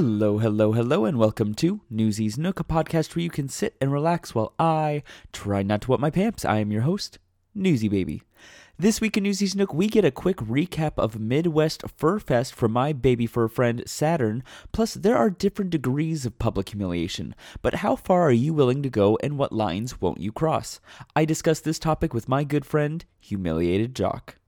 Hello, hello, hello, and welcome to Newsy's Nook, a podcast where you can sit and relax while I try not to wet my pants. I am your host, Newsy Baby. This week in Newsy's Nook, we get a quick recap of Midwest Fur Fest from my baby fur friend Saturn. Plus, there are different degrees of public humiliation. But how far are you willing to go, and what lines won't you cross? I discuss this topic with my good friend, Humiliated Jock.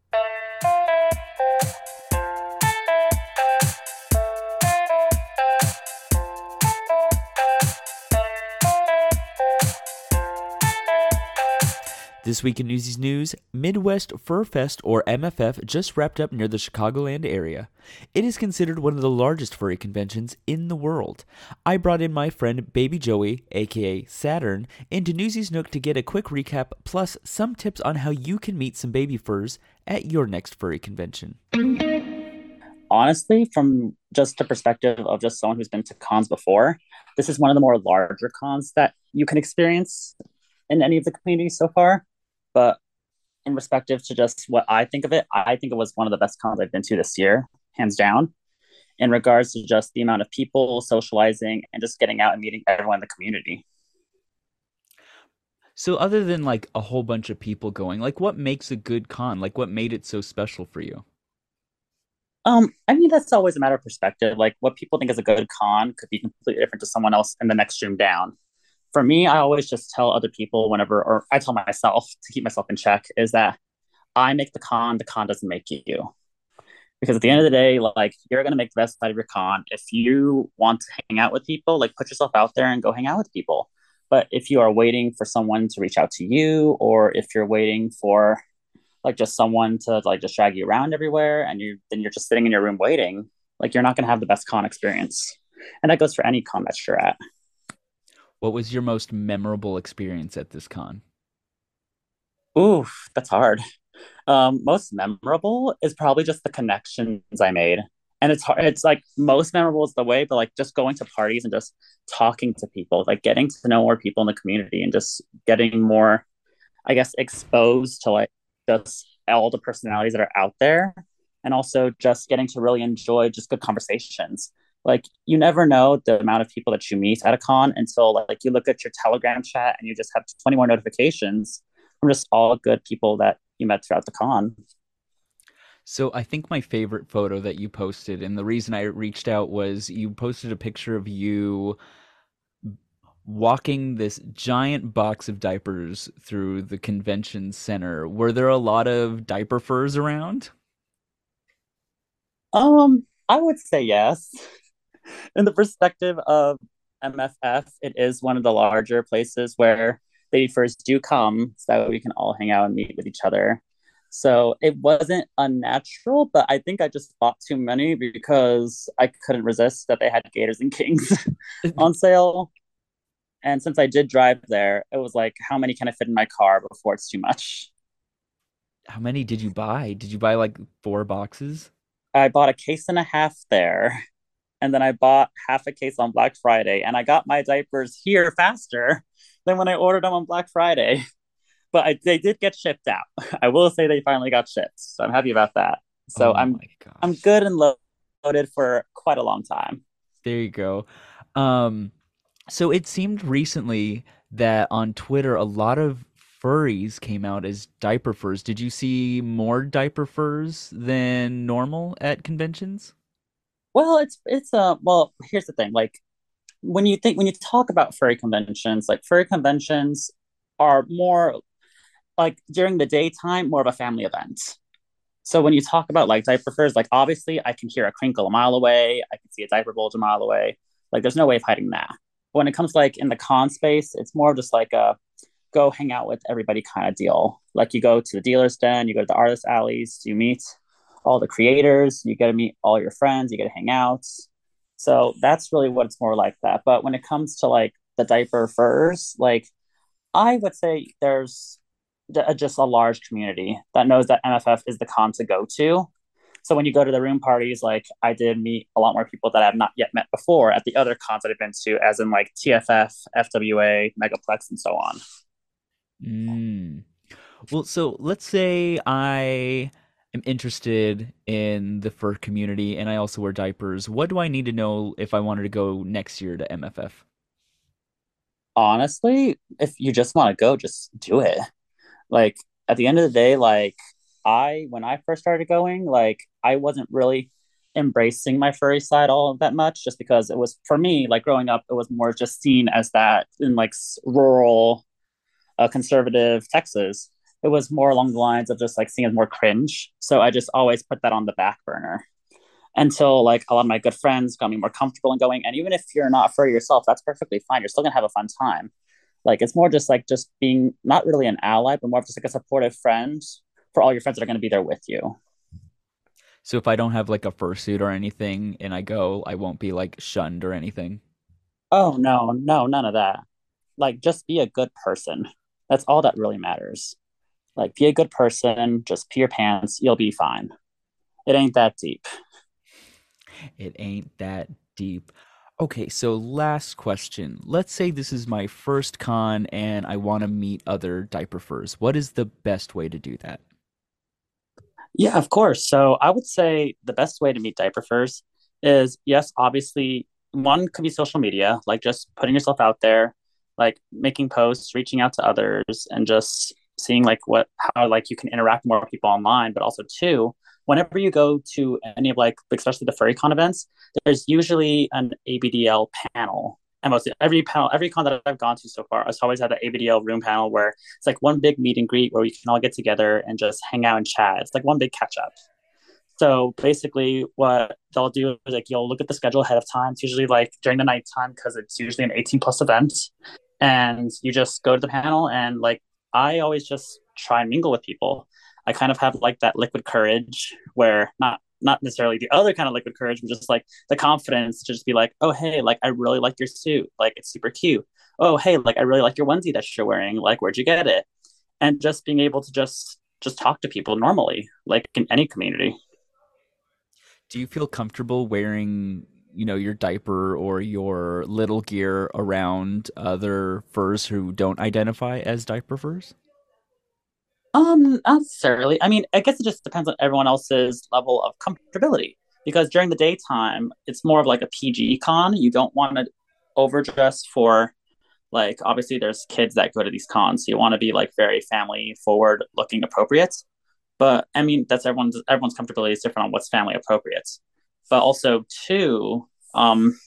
This week in Newsies News, Midwest Fur Fest or MFF just wrapped up near the Chicagoland area. It is considered one of the largest furry conventions in the world. I brought in my friend Baby Joey, aka Saturn, into Newsies Nook to get a quick recap plus some tips on how you can meet some baby furs at your next furry convention. Honestly, from just the perspective of just someone who's been to cons before, this is one of the more larger cons that you can experience in any of the communities so far but in respective to just what I think of it, I think it was one of the best cons I've been to this year, hands down. In regards to just the amount of people socializing and just getting out and meeting everyone in the community. So, other than like a whole bunch of people going, like what makes a good con? Like, what made it so special for you? Um, I mean, that's always a matter of perspective. Like, what people think is a good con could be completely different to someone else in the next room down for me, I always just tell other people whenever, or I tell myself to keep myself in check, is that I make the con, the con doesn't make you. Because at the end of the day, like you're gonna make the best out of your con. If you want to hang out with people, like put yourself out there and go hang out with people. But if you are waiting for someone to reach out to you, or if you're waiting for like just someone to like just drag you around everywhere, and you then you're just sitting in your room waiting, like you're not gonna have the best con experience. And that goes for any con that you're at. What was your most memorable experience at this con? Oof, that's hard. Um, most memorable is probably just the connections I made. And it's hard, it's like most memorable is the way, but like just going to parties and just talking to people, like getting to know more people in the community and just getting more, I guess, exposed to like just all the personalities that are out there. And also just getting to really enjoy just good conversations like you never know the amount of people that you meet at a con until like you look at your telegram chat and you just have 20 more notifications from just all good people that you met throughout the con. So i think my favorite photo that you posted and the reason i reached out was you posted a picture of you walking this giant box of diapers through the convention center. Were there a lot of diaper furs around? Um i would say yes in the perspective of MFF, it is one of the larger places where they first do come so that we can all hang out and meet with each other. So it wasn't unnatural, but I think I just bought too many because I couldn't resist that they had Gators and Kings on sale. And since I did drive there, it was like, how many can I fit in my car before it's too much? How many did you buy? Did you buy like four boxes? I bought a case and a half there and then I bought half a case on Black Friday, and I got my diapers here faster than when I ordered them on Black Friday. But I, they did get shipped out. I will say they finally got shipped, so I'm happy about that. So oh I'm I'm good and loaded for quite a long time. There you go. Um, so it seemed recently that on Twitter a lot of furries came out as diaper furs. Did you see more diaper furs than normal at conventions? Well, it's it's uh well, here's the thing. Like when you think when you talk about furry conventions, like furry conventions are more like during the daytime, more of a family event. So when you talk about like diaper furs, like obviously I can hear a crinkle a mile away, I can see a diaper bulge a mile away. Like there's no way of hiding that. But When it comes like in the con space, it's more just like a go hang out with everybody kind of deal. Like you go to the dealer's den, you go to the artist alleys, you meet all the creators, you get to meet all your friends, you get to hang out. So that's really what it's more like that. But when it comes to like the diaper furs, like I would say there's just a large community that knows that MFF is the con to go to. So when you go to the room parties, like I did meet a lot more people that I have not yet met before at the other cons that I've been to, as in like TFF, FWA, Megaplex, and so on. Mm. Well, so let's say I am interested in the fur community and I also wear diapers, what do I need to know if I wanted to go next year to MFF? Honestly, if you just want to go, just do it. Like at the end of the day, like I when I first started going, like I wasn't really embracing my furry side all that much just because it was for me like growing up it was more just seen as that in like rural uh, conservative texas it was more along the lines of just like seeing as more cringe so i just always put that on the back burner until like a lot of my good friends got me more comfortable in going and even if you're not furry yourself that's perfectly fine you're still gonna have a fun time like it's more just like just being not really an ally but more of just like a supportive friend for all your friends that are going to be there with you so if I don't have like a fursuit or anything and I go, I won't be like shunned or anything. Oh no, no, none of that. Like just be a good person. That's all that really matters. Like be a good person, just pee your pants, you'll be fine. It ain't that deep. It ain't that deep. Okay, so last question. Let's say this is my first con and I want to meet other diaper furs. What is the best way to do that? Yeah, of course. So I would say the best way to meet diaper furs is yes, obviously one could be social media, like just putting yourself out there, like making posts, reaching out to others, and just seeing like what how like you can interact more with people online. But also two, whenever you go to any of like especially the furry con events, there's usually an ABDL panel and most every panel, every con that I've gone to so far, I've always had the ABDL room panel where it's like one big meet and greet where we can all get together and just hang out and chat. It's like one big catch up. So basically, what they'll do is like you'll look at the schedule ahead of time. It's usually like during the nighttime because it's usually an 18 plus event, and you just go to the panel and like I always just try and mingle with people. I kind of have like that liquid courage where not not necessarily the other kind of liquid courage, but just like the confidence to just be like, oh hey, like I really like your suit, like it's super cute. Oh hey, like I really like your onesie that you're wearing, like where'd you get it? And just being able to just just talk to people normally, like in any community. Do you feel comfortable wearing, you know, your diaper or your little gear around other furs who don't identify as diaper furs? Um, not necessarily. I mean, I guess it just depends on everyone else's level of comfortability. Because during the daytime, it's more of like a PG con. You don't want to overdress for, like, obviously there's kids that go to these cons, so you want to be like very family forward looking appropriate. But I mean, that's everyone's everyone's comfortability is different on what's family appropriate. But also, too, um,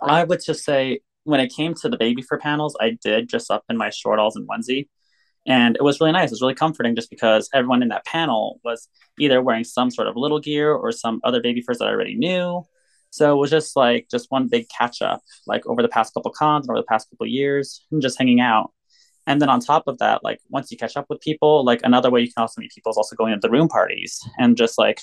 I would just say when it came to the baby fur panels, I did just up in my shortalls and onesie and it was really nice. It was really comforting just because everyone in that panel was either wearing some sort of little gear or some other baby furs that I already knew. So it was just like just one big catch up, like over the past couple cons and over the past couple years, and just hanging out. And then on top of that, like once you catch up with people, like another way you can also meet people is also going to the room parties and just like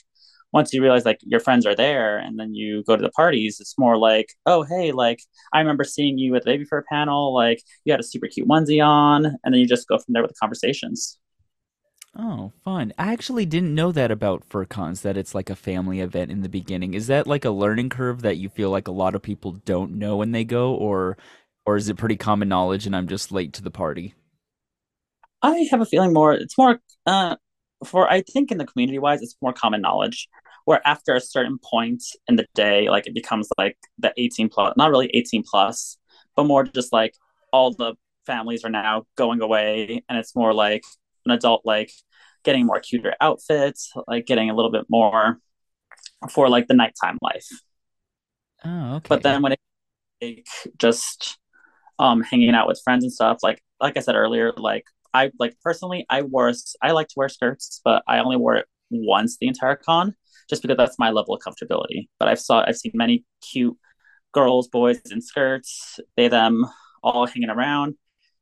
once you realize like your friends are there and then you go to the parties, it's more like, oh hey, like I remember seeing you at the baby fur panel, like you had a super cute onesie on, and then you just go from there with the conversations. Oh, fun. I actually didn't know that about FurCons, that it's like a family event in the beginning. Is that like a learning curve that you feel like a lot of people don't know when they go, or or is it pretty common knowledge and I'm just late to the party? I have a feeling more it's more uh for I think in the community wise, it's more common knowledge. Where after a certain point in the day, like it becomes like the 18 plus, not really 18 plus, but more just like all the families are now going away, and it's more like an adult like getting more cuter outfits, like getting a little bit more for like the nighttime life. Oh, okay. But then when it like, just um hanging out with friends and stuff, like like I said earlier, like I like personally, I wore I like to wear skirts, but I only wore it once the entire con, just because that's my level of comfortability. But I've saw I've seen many cute girls, boys in skirts, they them all hanging around,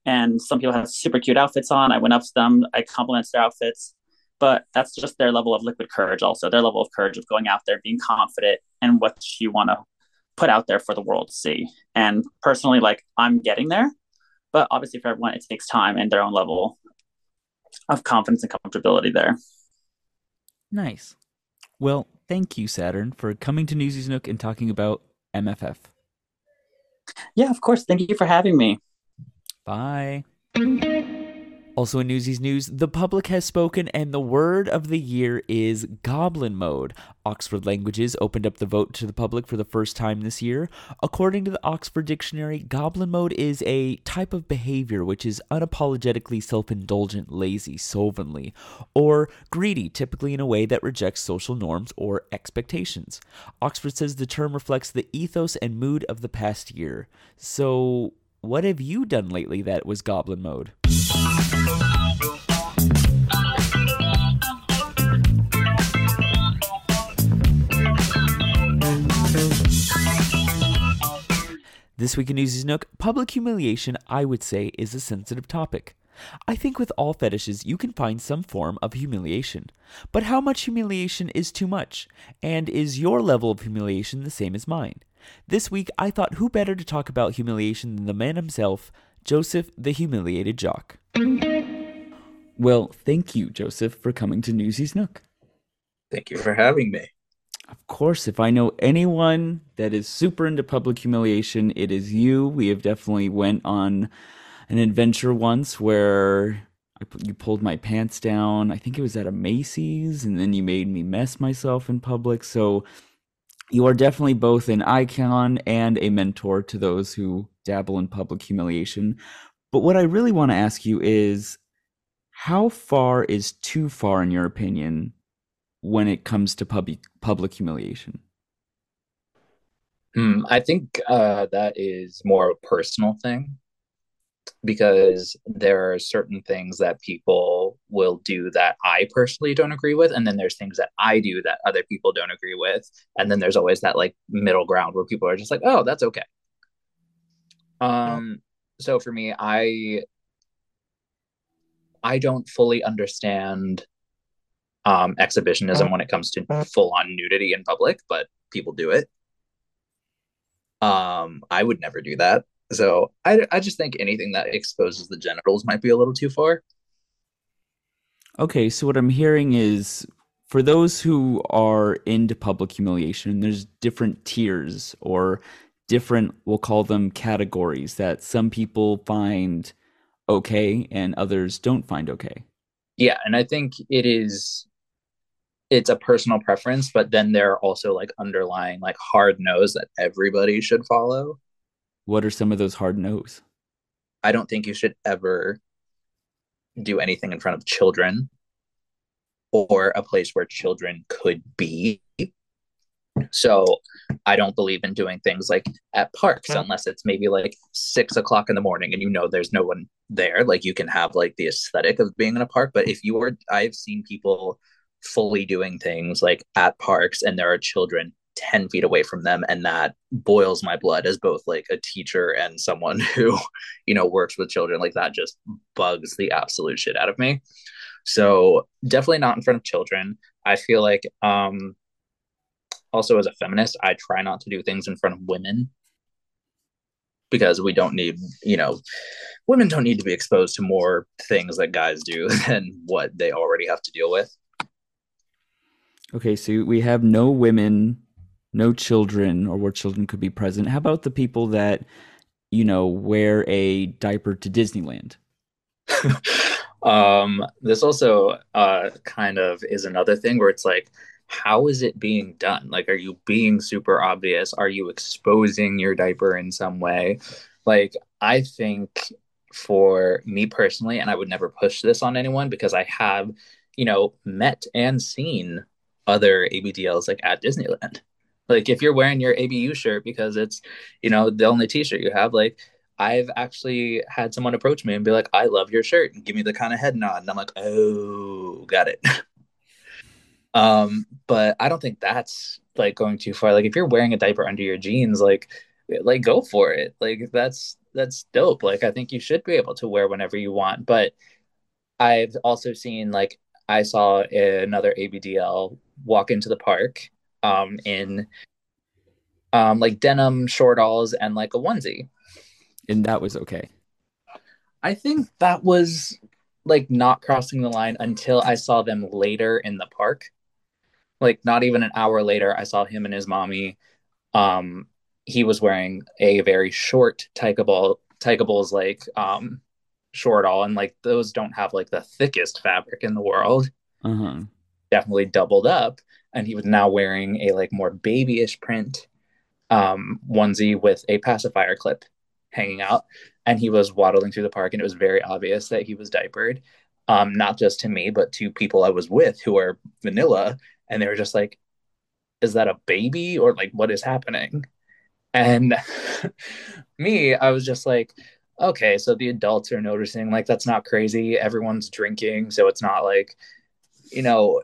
and some people have super cute outfits on. I went up to them, I complimented their outfits, but that's just their level of liquid courage. Also, their level of courage of going out there, being confident in what you want to put out there for the world to see. And personally, like I'm getting there but obviously, for everyone, it takes time and their own level of confidence and comfortability there. Nice. Well, thank you, Saturn, for coming to Newsies Nook and talking about MFF. Yeah, of course. Thank you for having me. Bye. Also in Newsies News, the public has spoken and the word of the year is goblin mode. Oxford Languages opened up the vote to the public for the first time this year. According to the Oxford Dictionary, goblin mode is a type of behavior which is unapologetically self indulgent, lazy, slovenly, or greedy, typically in a way that rejects social norms or expectations. Oxford says the term reflects the ethos and mood of the past year. So, what have you done lately that was goblin mode? This week in Newsy's Nook, public humiliation, I would say, is a sensitive topic. I think with all fetishes, you can find some form of humiliation. But how much humiliation is too much? And is your level of humiliation the same as mine? This week, I thought who better to talk about humiliation than the man himself, Joseph the Humiliated Jock. Well, thank you, Joseph, for coming to Newsy's Nook. Thank you for having me. Of course, if I know anyone that is super into public humiliation, it is you. We have definitely went on an adventure once where I, you pulled my pants down. I think it was at a Macy's, and then you made me mess myself in public. So you are definitely both an icon and a mentor to those who dabble in public humiliation. But what I really want to ask you is how far is too far, in your opinion, when it comes to public public humiliation? Hmm, I think uh, that is more a personal thing because there are certain things that people will do that I personally don't agree with, and then there's things that I do that other people don't agree with, and then there's always that like middle ground where people are just like, "Oh, that's okay." Um, so for me, I I don't fully understand um, exhibitionism when it comes to full on nudity in public, but people do it. Um, I would never do that. So I, I just think anything that exposes the genitals might be a little too far. Okay, so what I'm hearing is for those who are into public humiliation, there's different tiers or different, we'll call them categories that some people find okay and others don't find okay. Yeah, and I think it is it's a personal preference, but then there are also like underlying like hard no's that everybody should follow. What are some of those hard no's? I don't think you should ever do anything in front of children or a place where children could be. So I don't believe in doing things like at parks unless it's maybe like six o'clock in the morning and you know there's no one there. Like you can have like the aesthetic of being in a park. But if you are, I've seen people fully doing things like at parks and there are children 10 feet away from them and that boils my blood as both like a teacher and someone who you know works with children like that just bugs the absolute shit out of me. So definitely not in front of children. I feel like um also as a feminist i try not to do things in front of women because we don't need you know women don't need to be exposed to more things that guys do than what they already have to deal with Okay, so we have no women, no children, or where children could be present. How about the people that, you know, wear a diaper to Disneyland? um, this also uh, kind of is another thing where it's like, how is it being done? Like, are you being super obvious? Are you exposing your diaper in some way? Like, I think for me personally, and I would never push this on anyone because I have, you know, met and seen other ABDLs like at Disneyland. Like if you're wearing your ABU shirt because it's, you know, the only t-shirt you have, like I've actually had someone approach me and be like, I love your shirt and give me the kind of head nod. And I'm like, oh, got it. um, but I don't think that's like going too far. Like if you're wearing a diaper under your jeans, like like go for it. Like that's that's dope. Like I think you should be able to wear whenever you want. But I've also seen like I saw another ABDL walk into the park um, in um, like denim shortalls and like a onesie. And that was okay. I think that was like not crossing the line until I saw them later in the park. Like not even an hour later, I saw him and his mommy. Um, he was wearing a very short Tyka Ball, Tykables like um, short-all and like those don't have like the thickest fabric in the world. Uh-huh. definitely doubled up and he was now wearing a like more babyish print um onesie with a pacifier clip hanging out and he was waddling through the park and it was very obvious that he was diapered. Um not just to me but to people i was with who are vanilla and they were just like is that a baby or like what is happening? And me i was just like okay so the adults are noticing like that's not crazy everyone's drinking so it's not like you know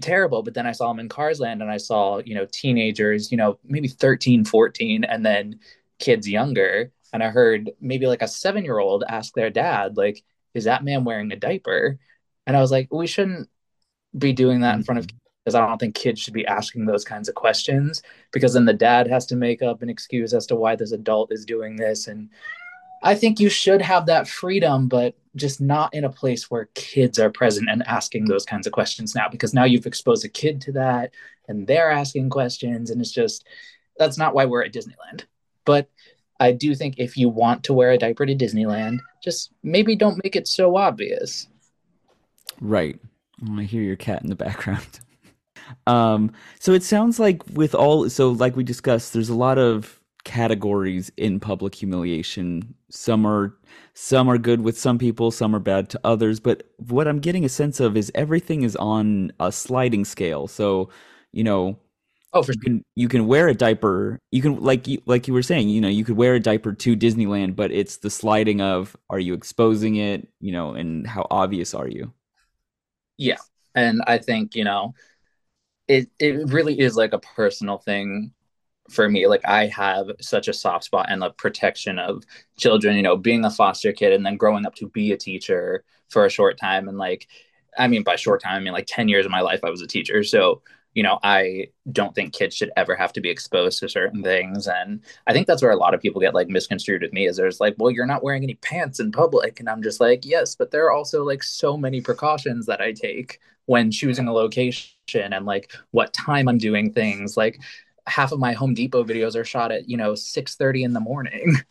terrible. But then i saw them in cars land and i saw you know teenagers you know maybe 13 14 and then kids younger. And i heard maybe like a seven year old ask their dad like is that man wearing a diaper? And i was like we shouldn't be doing that in front of mm-hmm. kids, because i don't think kids should be asking those kinds of questions because then the dad has to make up an excuse as to why this adult is doing this and i think you should have that freedom but just not in a place where kids are present and asking those kinds of questions now because now you've exposed a kid to that and they're asking questions and it's just that's not why we're at disneyland but i do think if you want to wear a diaper to disneyland just maybe don't make it so obvious Right. I hear your cat in the background. um, so it sounds like with all, so like we discussed, there's a lot of categories in public humiliation. Some are some are good with some people, some are bad to others. But what I'm getting a sense of is everything is on a sliding scale. So, you know, oh for you can you can wear a diaper. You can like you like you were saying, you know, you could wear a diaper to Disneyland, but it's the sliding of are you exposing it, you know, and how obvious are you? Yeah. And I think, you know, it it really is like a personal thing for me. Like I have such a soft spot and the protection of children, you know, being a foster kid and then growing up to be a teacher for a short time and like I mean by short time I mean like 10 years of my life I was a teacher. So you know, I don't think kids should ever have to be exposed to certain things. And I think that's where a lot of people get like misconstrued with me is there's like, well, you're not wearing any pants in public. And I'm just like, yes, but there are also like so many precautions that I take when choosing a location and like what time I'm doing things. Like half of my Home Depot videos are shot at, you know, 6 30 in the morning.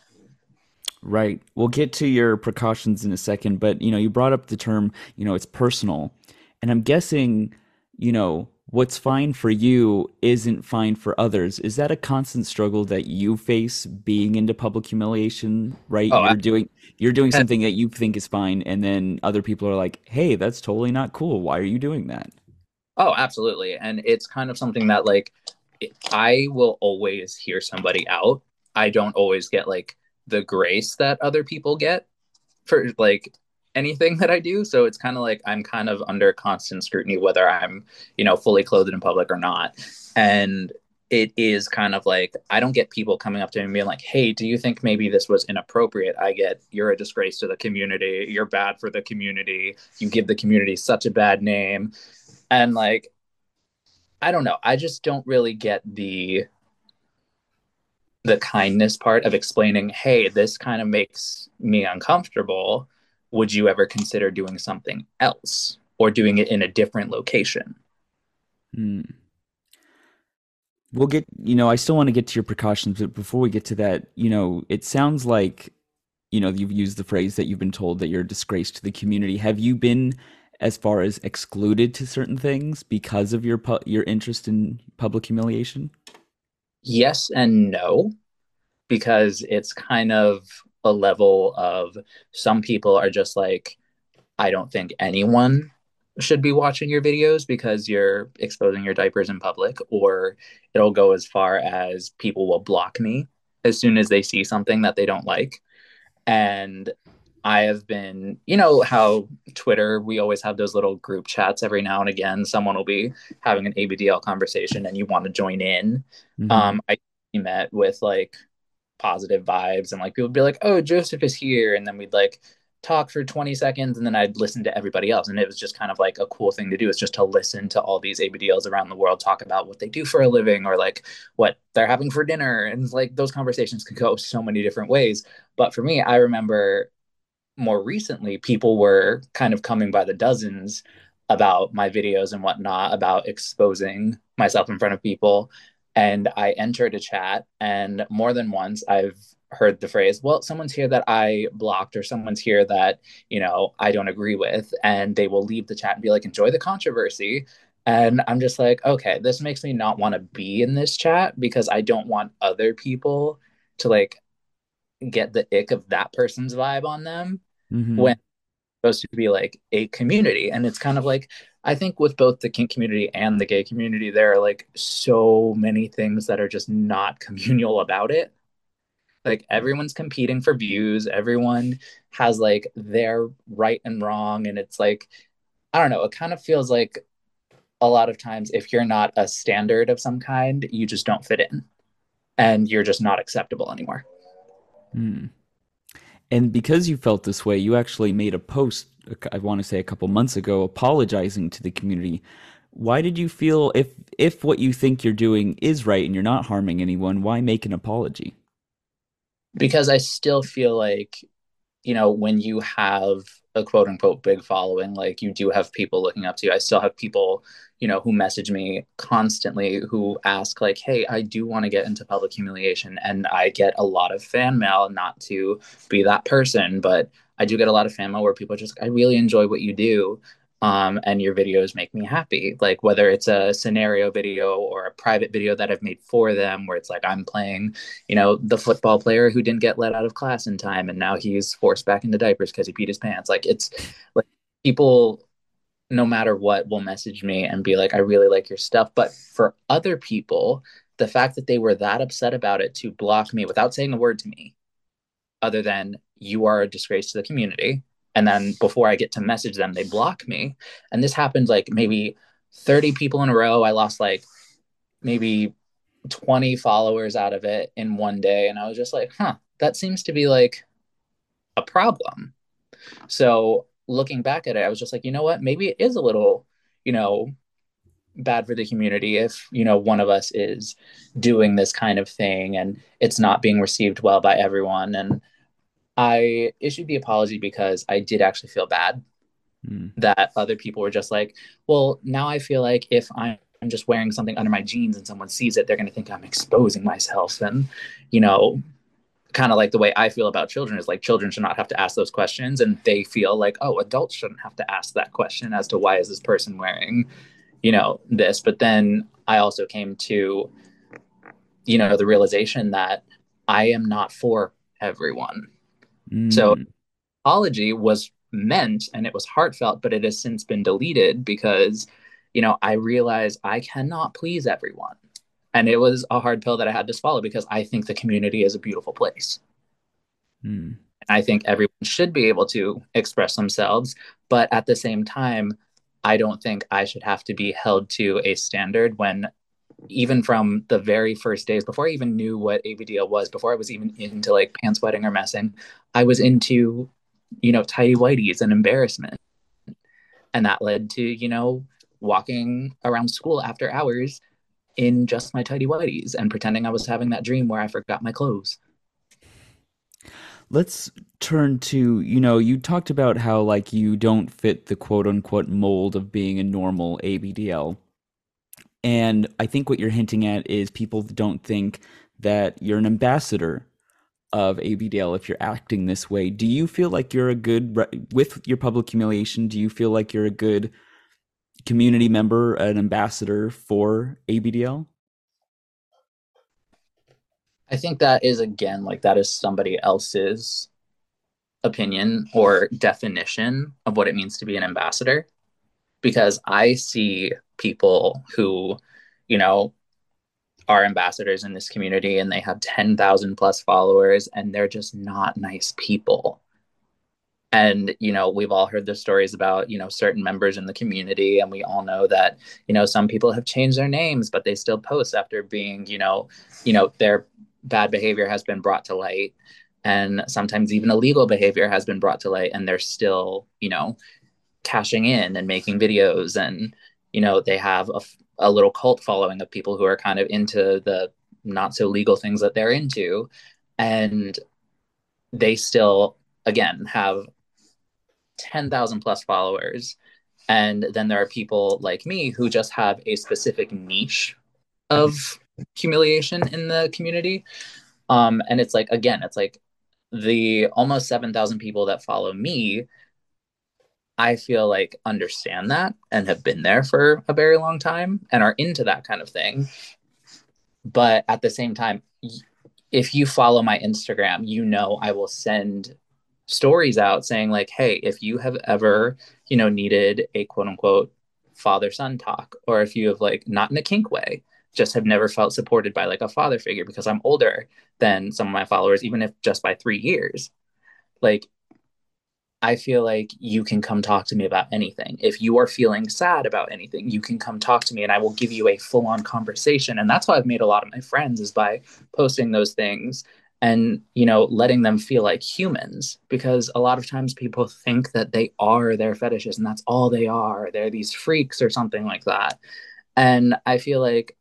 Right. We'll get to your precautions in a second, but you know, you brought up the term, you know, it's personal. And I'm guessing, you know, what's fine for you isn't fine for others. Is that a constant struggle that you face being into public humiliation, right? Oh, you're doing you're doing something that you think is fine and then other people are like, "Hey, that's totally not cool. Why are you doing that?" Oh, absolutely. And it's kind of something that like I will always hear somebody out. I don't always get like the grace that other people get for like anything that I do. So it's kind of like I'm kind of under constant scrutiny whether I'm, you know, fully clothed in public or not. And it is kind of like I don't get people coming up to me and being like, "Hey, do you think maybe this was inappropriate?" I get, "You're a disgrace to the community. You're bad for the community. You give the community such a bad name." And like I don't know. I just don't really get the the kindness part of explaining, "Hey, this kind of makes me uncomfortable. Would you ever consider doing something else or doing it in a different location?" Hmm. We'll get, you know, I still want to get to your precautions, but before we get to that, you know, it sounds like, you know, you've used the phrase that you've been told that you're a disgrace to the community. Have you been as far as excluded to certain things because of your pu- your interest in public humiliation? Yes and no, because it's kind of a level of some people are just like, I don't think anyone should be watching your videos because you're exposing your diapers in public, or it'll go as far as people will block me as soon as they see something that they don't like. And I have been, you know, how Twitter, we always have those little group chats every now and again. Someone will be having an ABDL conversation and you want to join in. Mhm. Um, I met with like positive vibes and like people would be like, oh, Joseph is here. And then we'd like talk for 20 seconds and then I'd listen to everybody else. And it was just kind of like a cool thing to do is just to listen to all these ABDLs around the world talk about what they do for a living or like what they're having for dinner. And like those conversations could go so many different ways. But for me, I remember more recently, people were kind of coming by the dozens about my videos and whatnot, about exposing myself in front of people. And I entered a chat, and more than once, I've heard the phrase, well, someone's here that I blocked, or someone's here that, you know, I don't agree with. And they will leave the chat and be like, enjoy the controversy. And I'm just like, okay, this makes me not want to be in this chat because I don't want other people to like get the ick of that person's vibe on them mm-hmm. when supposed to be like a community. And it's kind of like, I think with both the kink community and the gay community, there are like so many things that are just not communal about it. Like everyone's competing for views, everyone has like their right and wrong. And it's like, I don't know, it kind of feels like a lot of times if you're not a standard of some kind, you just don't fit in and you're just not acceptable anymore. Hmm. And because you felt this way, you actually made a post, I want to say a couple months ago, apologizing to the community. Why did you feel if if what you think you're doing is right and you're not harming anyone, why make an apology? Because I still feel like, you know, when you have a quote unquote big following, like you do have people looking up to you. I still have people you know, who message me constantly who ask like, "Hey, I do want to get into public humiliation," and I get a lot of fan mail. Not to be that person, but I do get a lot of fan mail where people just, "I really enjoy what you do." Um, and your videos make me happy. Like whether it's a scenario video or a private video that I've made for them, where it's like I'm playing, you know, the football player who didn't get let out of class in time, and now he's forced back into diapers because he peed his pants. Like it's like people no matter what will message me and be like i really like your stuff but for other people the fact that they were that upset about it to block me without saying a word to me other than you are a disgrace to the community and then before i get to message them they block me and this happened like maybe 30 people in a row i lost like maybe 20 followers out of it in one day and i was just like huh that seems to be like a problem so looking back at it, I was just like, you know what? Maybe it is a little, you know, bad for the community if, you know, one of us is doing this kind of thing and it's not being received well by everyone. And I issued the apology because I did actually feel bad mm. that other people were just like, well, now I feel like if I'm just wearing something under my jeans and someone sees it, they're going to think I'm exposing myself. And, you know, kind of like the way I feel about children is like children should not have to ask those questions and they feel like oh adults shouldn't have to ask that question as to why is this person wearing you know this but then I also came to you know the realization that I am not for everyone mm. so apology was meant and it was heartfelt but it has since been deleted because you know I realize I cannot please everyone and it was a hard pill that I had to swallow because I think the community is a beautiful place. Mm. I think everyone should be able to express themselves, but at the same time, I don't think I should have to be held to a standard when even from the very first days before I even knew what ABDL was, before I was even into like pants wetting or messing, I was into, you know, tidy whities and embarrassment. And that led to, you know, walking around school after hours in just my tidy whities and pretending I was having that dream where I forgot my clothes. Let's turn to, you know, you talked about how like you don't fit the quote unquote mold of being a normal ABDL. And I think what you're hinting at is people don't think that you're an ambassador of ABDL if you're acting this way. Do you feel like you're a good with your public humiliation? Do you feel like you're a good community member, an ambassador for ABDL? I think that is again like that is somebody else's opinion or definition of what it means to be an ambassador because I see people who, you know, are ambassadors in this community and they have 10,000 plus followers and they're just not nice people. And you know we've all heard the stories about you know certain members in the community and we all know that you know some people have changed their names but they still post after being you know you know their bad behavior has been brought to light. And sometimes even illegal behavior has been brought to light and they're still you know cashing in and making videos and you know they have a, a little cult following of people who are kind of into the not so legal things that they're into and they still again have 10,000 plus followers. And then there are people like me who just have a specific niche of humiliation in the community. Um, and it's like again, it's like the almost 7,000 people that follow me I feel like understand that and have been there for a very long time and are into that kind of thing. But at the same time, if you follow my Instagram, you know I will send stories out saying like, "Hey, if you have ever, you know, needed a quote unquote father son talk or if you have like not in a kink way, just have never felt supported by like a father figure because I'm older than some of my followers even if just by 3 years." Like I feel like you can come talk to me about anything. If you are feeling sad about anything, you can come talk to me and I will give you a full on conversation. And that's how I've made a lot of my friends is by posting those things and, you know, letting them feel like humans because a lot of times people think that they are their fetishes and that's all they are. They're these freaks or something like that. And I feel like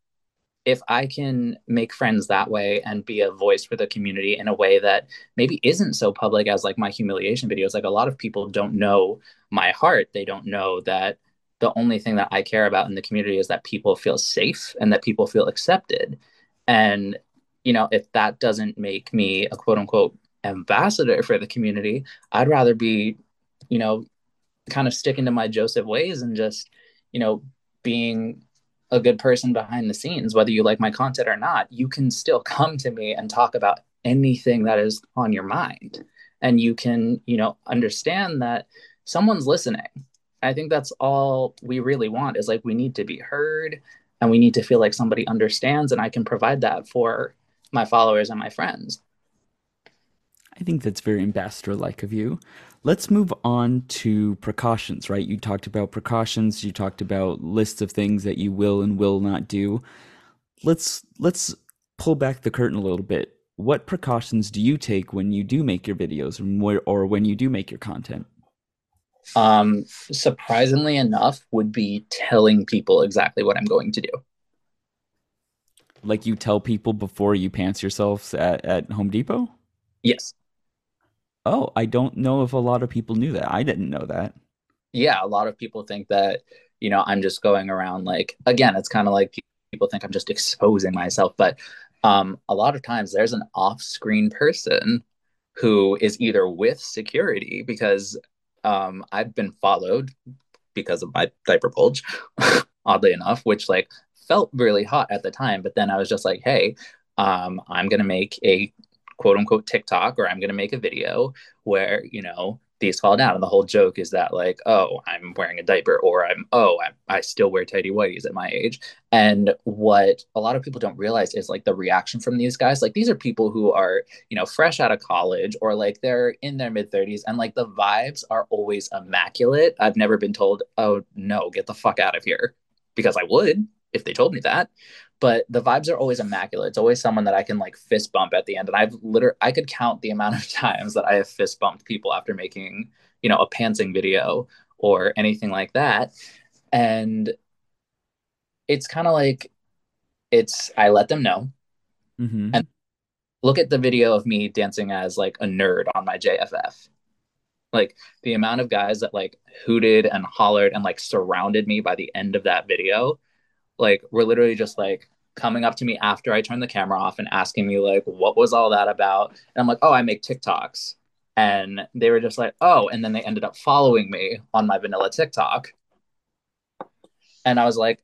if I can make friends that way and be a voice for the community in a way that maybe isn't so public as like my humiliation videos, like a lot of people don't know my heart. They don't know that the only thing that I care about in the community is that people feel safe and that people feel accepted. And, you know, if that doesn't make me a quote unquote ambassador for the community, I'd rather be, you know, kind of sticking to my Joseph ways and just, you know, being a good person behind the scenes, whether you like my content or not, you can still come to me and talk about anything that is on your mind. And you can, you know, understand that someone's listening. I think that's all we really want is like we need to be heard and we need to feel like somebody understands. And I can provide that for my followers and my friends. I think that's very ambassador like of you. Let's move on to precautions, right? You talked about precautions, you talked about lists of things that you will and will not do. Let's let's pull back the curtain a little bit. What precautions do you take when you do make your videos or when you do make your content? Um, surprisingly enough, would be telling people exactly what I'm going to do. Like you tell people before you pants yourselves at, at Home Depot? Yes. Oh, I don't know if a lot of people knew that. I didn't know that. Yeah, a lot of people think that, you know, I'm just going around like again, it's kind of like people think I'm just exposing myself, but um a lot of times there's an off-screen person who is either with security because um I've been followed because of my diaper bulge, oddly enough, which like felt really hot at the time, but then I was just like, hey, um, I'm gonna make a quote unquote TikTok or I'm going to make a video where, you know, these fall down. And the whole joke is that, like, oh, I'm wearing a diaper or I'm, oh, I, I still wear tidy whities at my age. And what a lot of people don't realize is like the reaction from these guys. Like, these are people who are, you know, fresh out of college or like they're in their mid 30s and like the vibes are always immaculate. I've never been told, oh, no, get the fuck out of here because I would if they told me that but the vibes are always immaculate. It's always someone that I can like fist bump at the end. And I've literally, I could count the amount of times that I have fist bumped people after making, you know, a pantsing video or anything like that. And it's kind of like, it's, I let them know. Mm-hmm. And look at the video of me dancing as like a nerd on my JFF. Like the amount of guys that like hooted and hollered and like surrounded me by the end of that video like were literally just like coming up to me after I turned the camera off and asking me like what was all that about? And I'm like oh I make TikToks. And they were just like oh and then they ended up following me on my vanilla TikTok. And I was like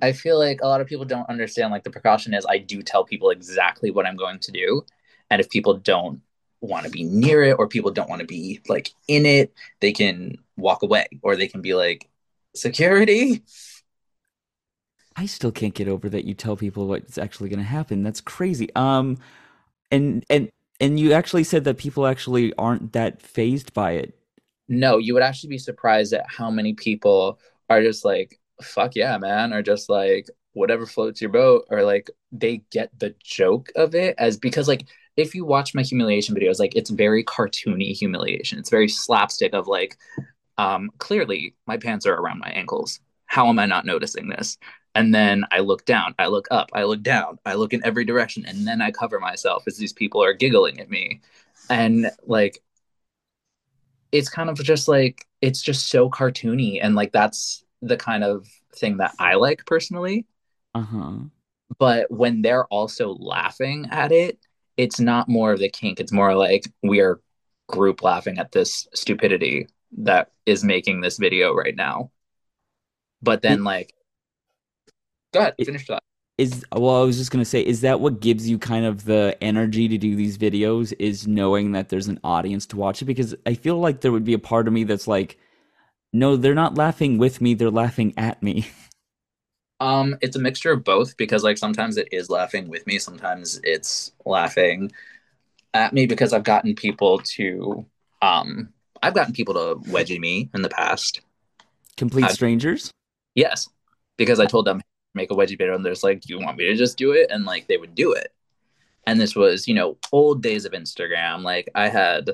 I feel like a lot of people don't understand like the precaution is I do tell people exactly what I'm going to do. And if people don't want to be near it or people don't want to be like in it they can walk away or they can be like security I still can't get over that you tell people what's actually going to happen. That's crazy. Um, and and and you actually said that people actually aren't that phased by it. No, you would actually be surprised at how many people are just like, "Fuck yeah, man," or just like whatever floats your boat, or like they get the joke of it as because like if you watch my humiliation videos, like it's very cartoony humiliation. It's very slapstick of like, um, clearly my pants are around my ankles. How am I not noticing this? and then I look down, I look up, I look down, I look in every direction, and then I cover myself as these people are giggling at me. And like, it's kind of just like, it's just so cartoony. And like, that's the kind of thing that I like personally. Uh huh. but when they're also laughing at it, it's not more of the kink. It's more like we are group laughing at this stupidity that is making this video right now. But then, like, go ahead, finish that. Is well, I was just gonna say, is that what gives you kind of the energy to do these videos? Is knowing that there's an audience to watch it? Because I feel like there would be a part of me that's like, no, they're not laughing with me; they're laughing at me. Um, it's a mixture of both because like sometimes it is laughing with me, sometimes it's laughing at me because I've gotten people to um I've gotten people to wedgie me in the past. Complete I've- strangers. Yes. Because I told them make a wedgie video and there's like, Do you want me to just do it? And like they would do it. And this was, you know, old days of Instagram. Like I had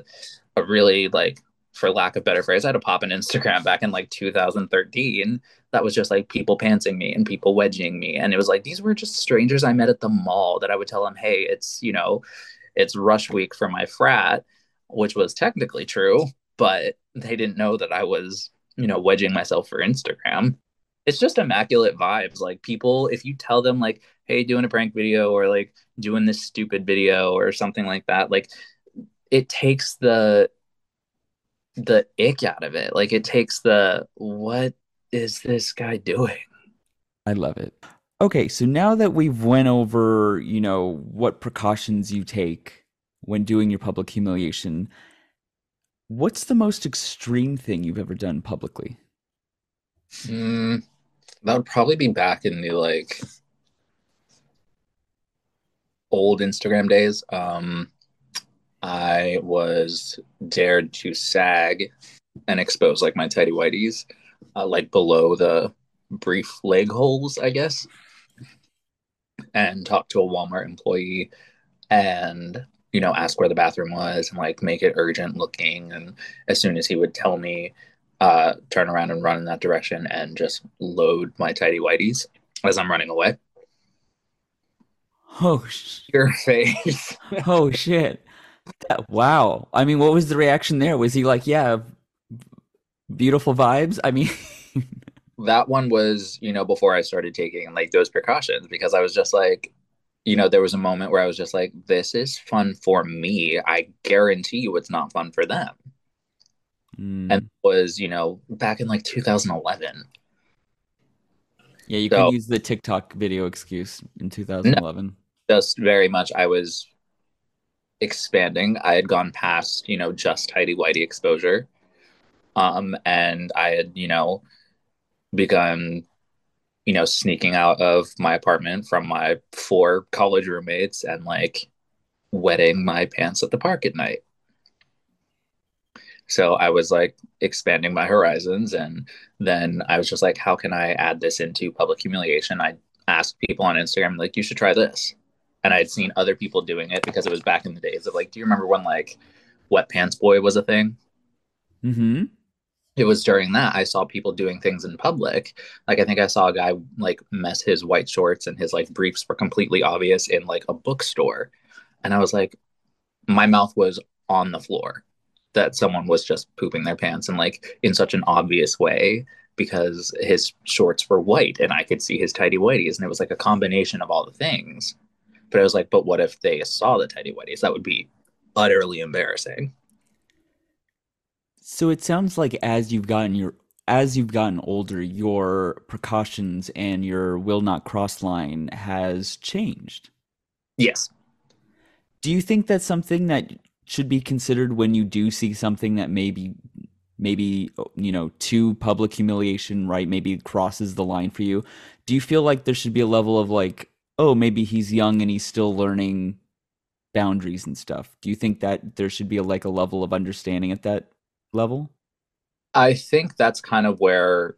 a really like for lack of better phrase, I had a pop in Instagram back in like 2013 that was just like people pantsing me and people wedging me. And it was like these were just strangers I met at the mall that I would tell them, hey, it's, you know, it's rush week for my frat, which was technically true, but they didn't know that I was, you know, wedging myself for Instagram. It's just immaculate vibes. Like people, if you tell them like, hey, doing a prank video or like doing this stupid video or something like that, like it takes the the ick out of it. Like it takes the what is this guy doing? I love it. Okay, so now that we've went over, you know, what precautions you take when doing your public humiliation, what's the most extreme thing you've ever done publicly? Mm, that would probably be back in the like old Instagram days. Um, I was dared to sag and expose like my tidy whities, uh, like below the brief leg holes, I guess, and talk to a Walmart employee and you know ask where the bathroom was and like make it urgent looking. And as soon as he would tell me, uh, turn around and run in that direction and just load my tidy whities as I'm running away. Oh, sh- Your face. oh shit. That, wow. I mean, what was the reaction there? Was he like, yeah, beautiful vibes? I mean, that one was, you know, before I started taking like those precautions because I was just like, you know, there was a moment where I was just like, this is fun for me. I guarantee you it's not fun for them. Mm. And was, you know, back in like 2011. yeah, you so- could use the TikTok video excuse in 2011. Just very much, I was expanding. I had gone past, you know, just tidy whitey exposure. Um, and I had, you know, begun, you know, sneaking out of my apartment from my four college roommates and like wetting my pants at the park at night. So I was like expanding my horizons. And then I was just like, how can I add this into public humiliation? I asked people on Instagram, like, you should try this. And I'd seen other people doing it because it was back in the days of like, do you remember when like wet pants boy was a thing? Mm-hmm. it was during that I saw people doing things in public. Like I think I saw a guy like mess his white shorts and his like briefs were completely obvious in like a bookstore. And I was like, my mouth was on the floor that someone was just pooping their pants and like in such an obvious way because his shorts were white and I could see his tidy whities and it was like a combination of all the things. But I was like, but what if they saw the tidy whities? That would be utterly embarrassing. So it sounds like as you've gotten your as you've gotten older, your precautions and your will not cross line has changed. Yes. Do you think that's something that should be considered when you do see something that maybe maybe you know to public humiliation right maybe crosses the line for you. Do you feel like there should be a level of like oh maybe he's young and he's still learning boundaries and stuff? Do you think that there should be a, like a level of understanding at that level? I think that's kind of where,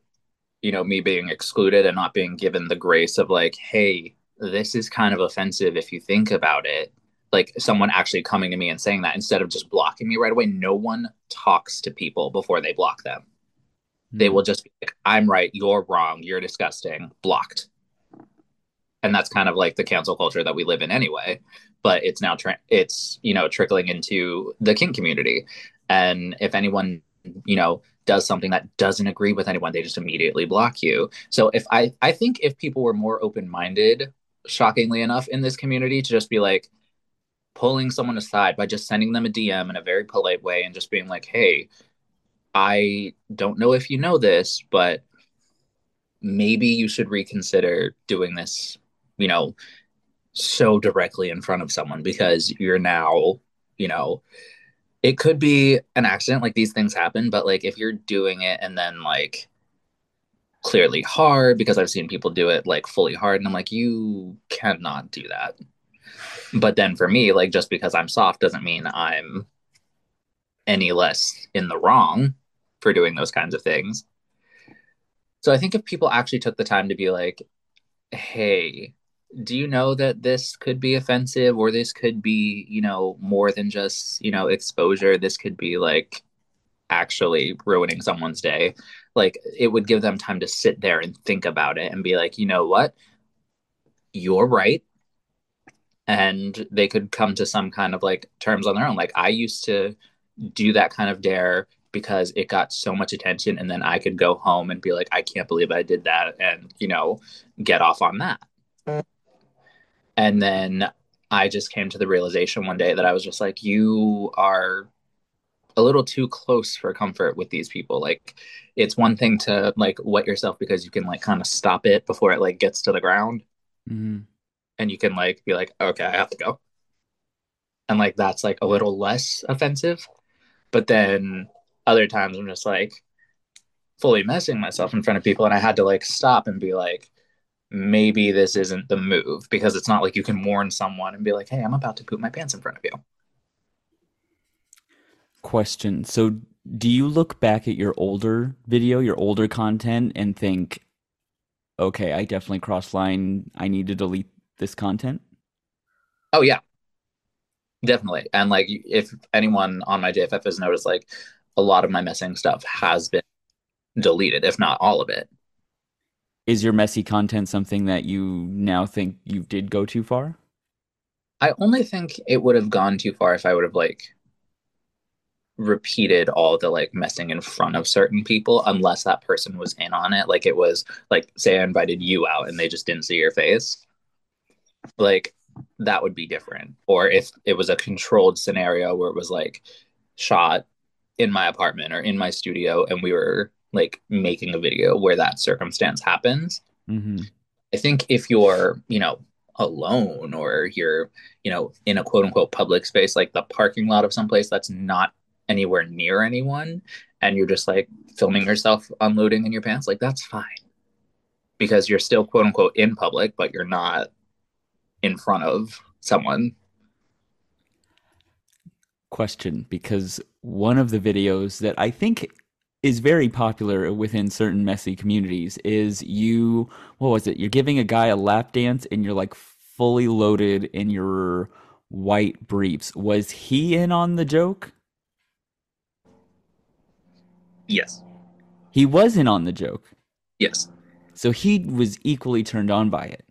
you know, me being excluded and not being given the grace of like, hey, this is kind of offensive if you think about it. Like someone actually coming to me and saying that instead of just blocking me right away. No one talks to people before they block them. They Hmm. will just be like, I'm right, you're wrong, you're disgusting, blocked. And that's kind of like the cancel culture that we live in anyway. But it's now, tra- it's, you know, trickling into the kink community. And if anyone, you know, does something that doesn't agree with anyone, they just immediately block you. So if I, I think if people were more open minded shockingly enough, in this community to just be like pulling someone aside by just sending them a DM in a very polite way and just being like, hey, I don't know if you know this, but maybe you should reconsider doing this, you know, so directly in front of someone because you're now, you know, it could be an accident like these things happen but like if you're doing it and then like clearly hard because i've seen people do it like fully hard and i'm like you cannot do that but then for me like just because i'm soft doesn't mean i'm any less in the wrong for doing those kinds of things. So i think if people actually took the time to be like hey do you know that this could be offensive or this could be you know more than just you know exposure? This could be like actually ruining someone's day. Like it would give them time to sit there and think about it and be like you know what? You're right and they could come to some kind of like terms on their own like i used to do that kind of dare because it got so much attention and then i could go home and be like i can't believe i did that and you know get off on that and then I just came to the realization one day that I was just like, you are a little too close for comfort with these people. Like, it's one thing to like wet yourself because you can like kind of stop it before it like gets to the ground. Mm-hmm. And you can like be like, okay, I have to go. And like, that's like a little less offensive. But then other times I'm just like fully messing myself in front of people. And I had to like stop and be like, maybe this isn't the move because it's not like you can warn someone and be like, hey, I'm about to poop my pants in front of you. Question. So, do you look back at your older video, your older content, and think, okay, I definitely crossed line. I need to delete this content? Oh, yeah. Definitely. And like, if anyone on my JFF has noticed, like, a lot of my messing stuff has been deleted, if not all of it is your messy content something that you now think you did go too far? I only think it would have gone too far if I would have like repeated all the like messing in front of certain people unless that person was in on it like it was like say I invited you out and they just didn't see your face like that would be different or if it was a controlled scenario where it was like shot in my apartment or in my studio and we were like making a video where that circumstance happens. Mm-hmm. I think if you're, you know, alone or you're, you know, in a quote unquote public space, like the parking lot of someplace that's not anywhere near anyone, and you're just like filming yourself unloading in your pants, like that's fine. Because you're still quote unquote in public, but you're not in front of someone. Question because one of the videos that I think is very popular within certain messy communities is you what was it? You're giving a guy a lap dance and you're like fully loaded in your white briefs. Was he in on the joke? Yes. He was in on the joke? Yes. So he was equally turned on by it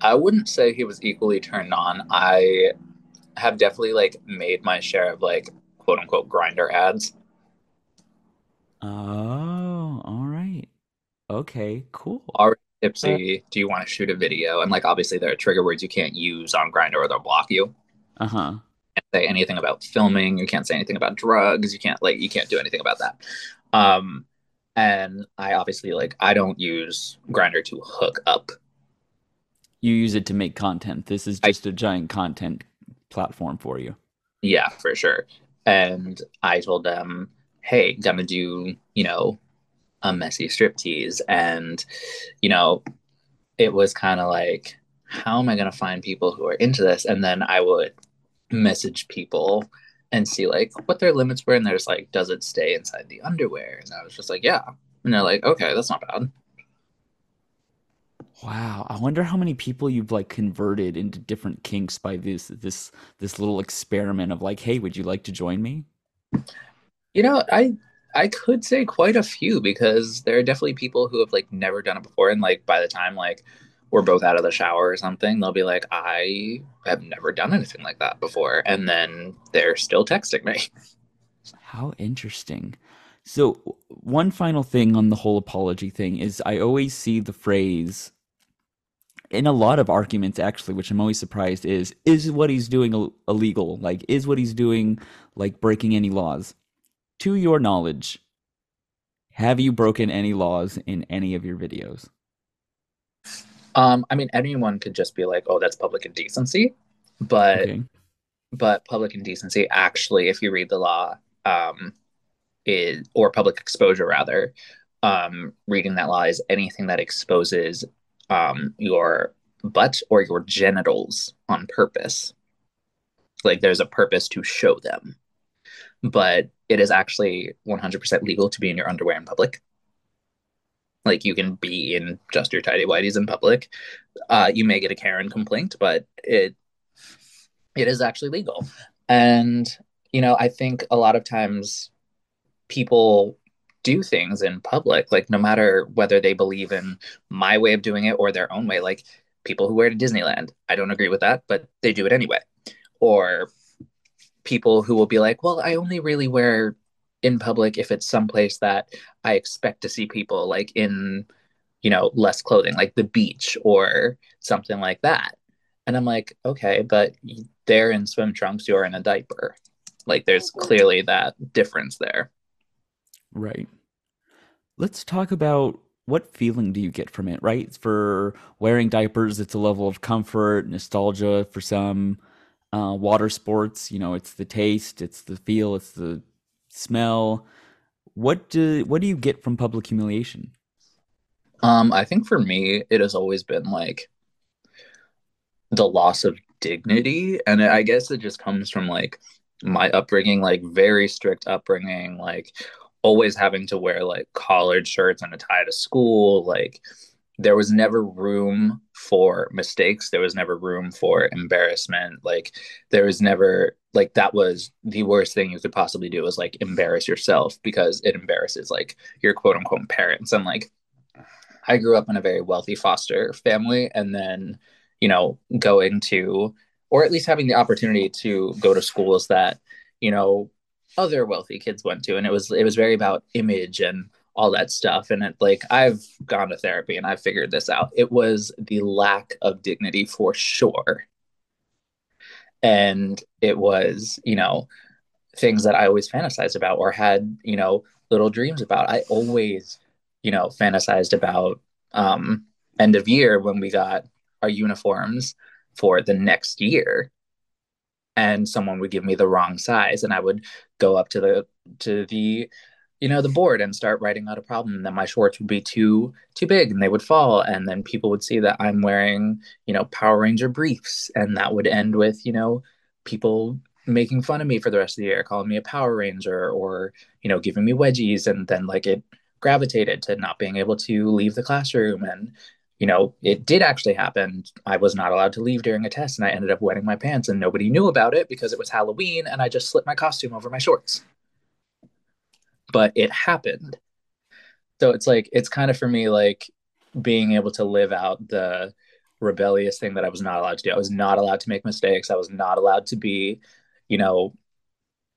i wouldn't say he was equally turned on i have definitely like made my share of like quote unquote Grindr ads Oh, all right. Okay, cool. Already tipsy. Do you want to shoot a video? And like, obviously, there are trigger words you can't use on Grindr or they'll block you. Uh huh. Can't say anything about filming. You can't say anything about drugs. You can't like, you can't do anything about that. Um, and I obviously like, I don't use Grindr to hook up. You use it to make content. This is just I, a giant content platform for you. Yeah, for sure. And I told them hey, gonna do, you know, a messy striptease. And, you know, it was kind of like, how am I gonna find people who are into this? And then I would message people and see like what their limits were. And there's like, does it stay inside the underwear? And I was just like, yeah. And they're like, okay, that's not bad. Wow, I wonder how many people you've like converted into different kinks by this this this little experiment of like, hey, would you like to join me? You know, I I could say quite a few because there are definitely people who have like never done it before, and like by the time like we're both out of the shower or something, they'll be like, I have never done anything like that before, and then they're still texting me. How interesting. So, one final thing on the whole apology thing is I always see the phrase in a lot of arguments actually which i'm always surprised is is what he's doing illegal? Like is what he's doing like breaking any laws? To your knowledge have you broken any laws in any of your videos? Um i mean anyone could just be like oh that's public indecency. But okay. but public indecency actually if you read the law um is or public exposure rather um reading that law is anything that exposes um, your butt or your genitals on purpose. Like there's a purpose to show them. But it is actually 100% legal to be in your underwear in public. Like you can be in just your tidy whities in public. Uh, you may get a Karen complaint, but it it is actually legal. And you know, I think a lot of times people do things in public like no matter whether they believe in my way of doing it or their own way like people who wear to disneyland i don't agree with that but they do it anyway. Or people who will be like well i only really wear in public if it's someplace that i expect to see people like in you know less clothing like the beach or something like that. And i'm like okay but they're in swim trunks you're in a diaper. Like there's mm-hmm. clearly that difference there Right. Let's talk about what feeling do you get from it, right? For wearing diapers, it's a level of comfort, nostalgia for some. Uh, water sports, you know, it's the taste, it's the feel, it's the smell. What do what do you get from public humiliation? Um, I think for me, it has always been like the loss of dignity, and I guess it just comes from like my upbringing, like very strict upbringing, like always having to wear like collared shirts and a tie to school like there was never room for mistakes. There was never room for embarrassment. Like there was never like that was the worst thing you could possibly do was like embarrass yourself because it embarrasses like your quote unquote parents. And like i grew up in a very wealthy foster family and then you know going to or at least having the opportunity to go to schools that you know other wealthy kids went to and it was it was very about image and all that stuff. And it like i've gone to therapy and i've figured this out. It was the lack of dignity for sure. And it was you know things that i always fantasized about or had you know little dreams about. I always you know fantasized about um end of year when we got our uniforms for the next year and someone would give me the wrong size and i would go up to the to the you know the board and start writing out a problem and then my shorts would be too too big and they would fall and then people would see that i'm wearing you know power ranger briefs and that would end with you know people making fun of me for the rest of the year calling me a power ranger or you know giving me wedgies and then like it gravitated to not being able to leave the classroom and you know, it did actually happen. I was not allowed to leave during a test and I ended up wetting my pants and nobody knew about it because it was Halloween and I just slipped my costume over my shorts. But it happened. So it's like, it's kind of for me like being able to live out the rebellious thing that I was not allowed to do. I was not allowed to make mistakes. I was not allowed to be, you know,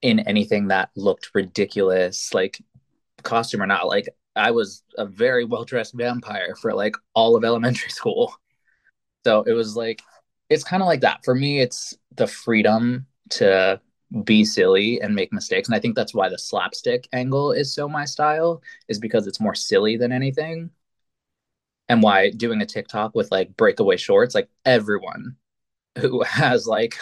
in anything that looked ridiculous, like costume or not. Like I was a very well dressed vampire for like all of elementary school. So it was like, it's kind of like that. For me, it's the freedom to be silly and make mistakes. And I think that's why the slapstick angle is so my style, is because it's more silly than anything. And why doing a TikTok with like breakaway shorts, like everyone who has like